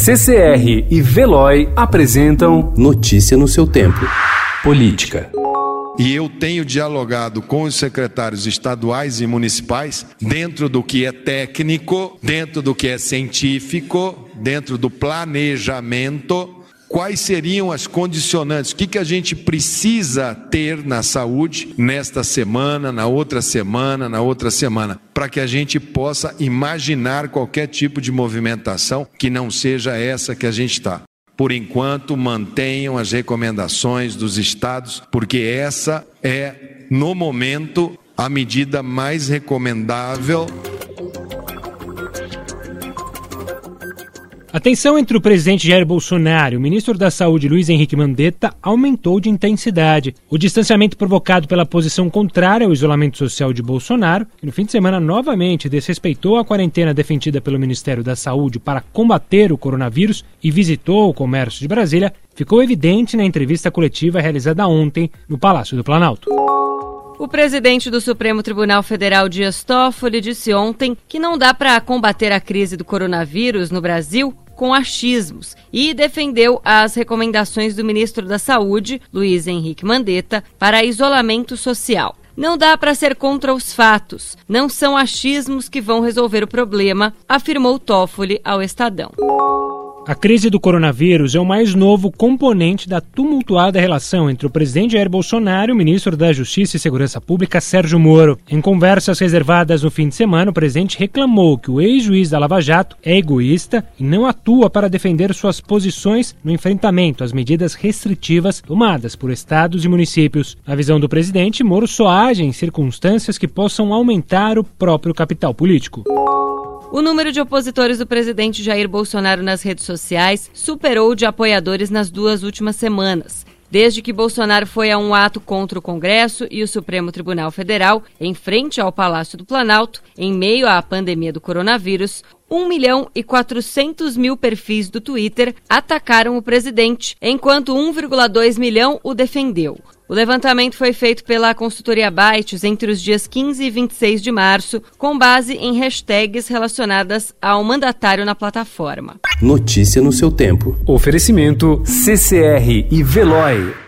CCR e Veloy apresentam Notícia no seu tempo. Política. E eu tenho dialogado com os secretários estaduais e municipais dentro do que é técnico, dentro do que é científico, dentro do planejamento quais seriam as condicionantes, o que, que a gente precisa ter na saúde nesta semana, na outra semana, na outra semana, para que a gente possa imaginar qualquer tipo de movimentação que não seja essa que a gente está. Por enquanto, mantenham as recomendações dos estados, porque essa é, no momento, a medida mais recomendável A tensão entre o presidente Jair Bolsonaro e o ministro da Saúde Luiz Henrique Mandetta aumentou de intensidade. O distanciamento provocado pela posição contrária ao isolamento social de Bolsonaro, que no fim de semana novamente desrespeitou a quarentena defendida pelo Ministério da Saúde para combater o coronavírus e visitou o comércio de Brasília, ficou evidente na entrevista coletiva realizada ontem no Palácio do Planalto. O presidente do Supremo Tribunal Federal, Dias Toffoli, disse ontem que não dá para combater a crise do coronavírus no Brasil com achismos e defendeu as recomendações do ministro da Saúde, Luiz Henrique Mandetta, para isolamento social. Não dá para ser contra os fatos. Não são achismos que vão resolver o problema, afirmou Toffoli ao Estadão. A crise do coronavírus é o mais novo componente da tumultuada relação entre o presidente Jair Bolsonaro e o ministro da Justiça e Segurança Pública, Sérgio Moro. Em conversas reservadas no fim de semana, o presidente reclamou que o ex-juiz da Lava Jato é egoísta e não atua para defender suas posições no enfrentamento às medidas restritivas tomadas por estados e municípios. Na visão do presidente, Moro só age em circunstâncias que possam aumentar o próprio capital político. O número de opositores do presidente Jair Bolsonaro nas redes sociais superou o de apoiadores nas duas últimas semanas. Desde que Bolsonaro foi a um ato contra o Congresso e o Supremo Tribunal Federal, em frente ao Palácio do Planalto, em meio à pandemia do coronavírus, 1 milhão e 400 mil perfis do Twitter atacaram o presidente, enquanto 1,2 milhão o defendeu. O levantamento foi feito pela consultoria Bytes entre os dias 15 e 26 de março, com base em hashtags relacionadas ao mandatário na plataforma. Notícia no seu tempo. Oferecimento CCR e Veloy.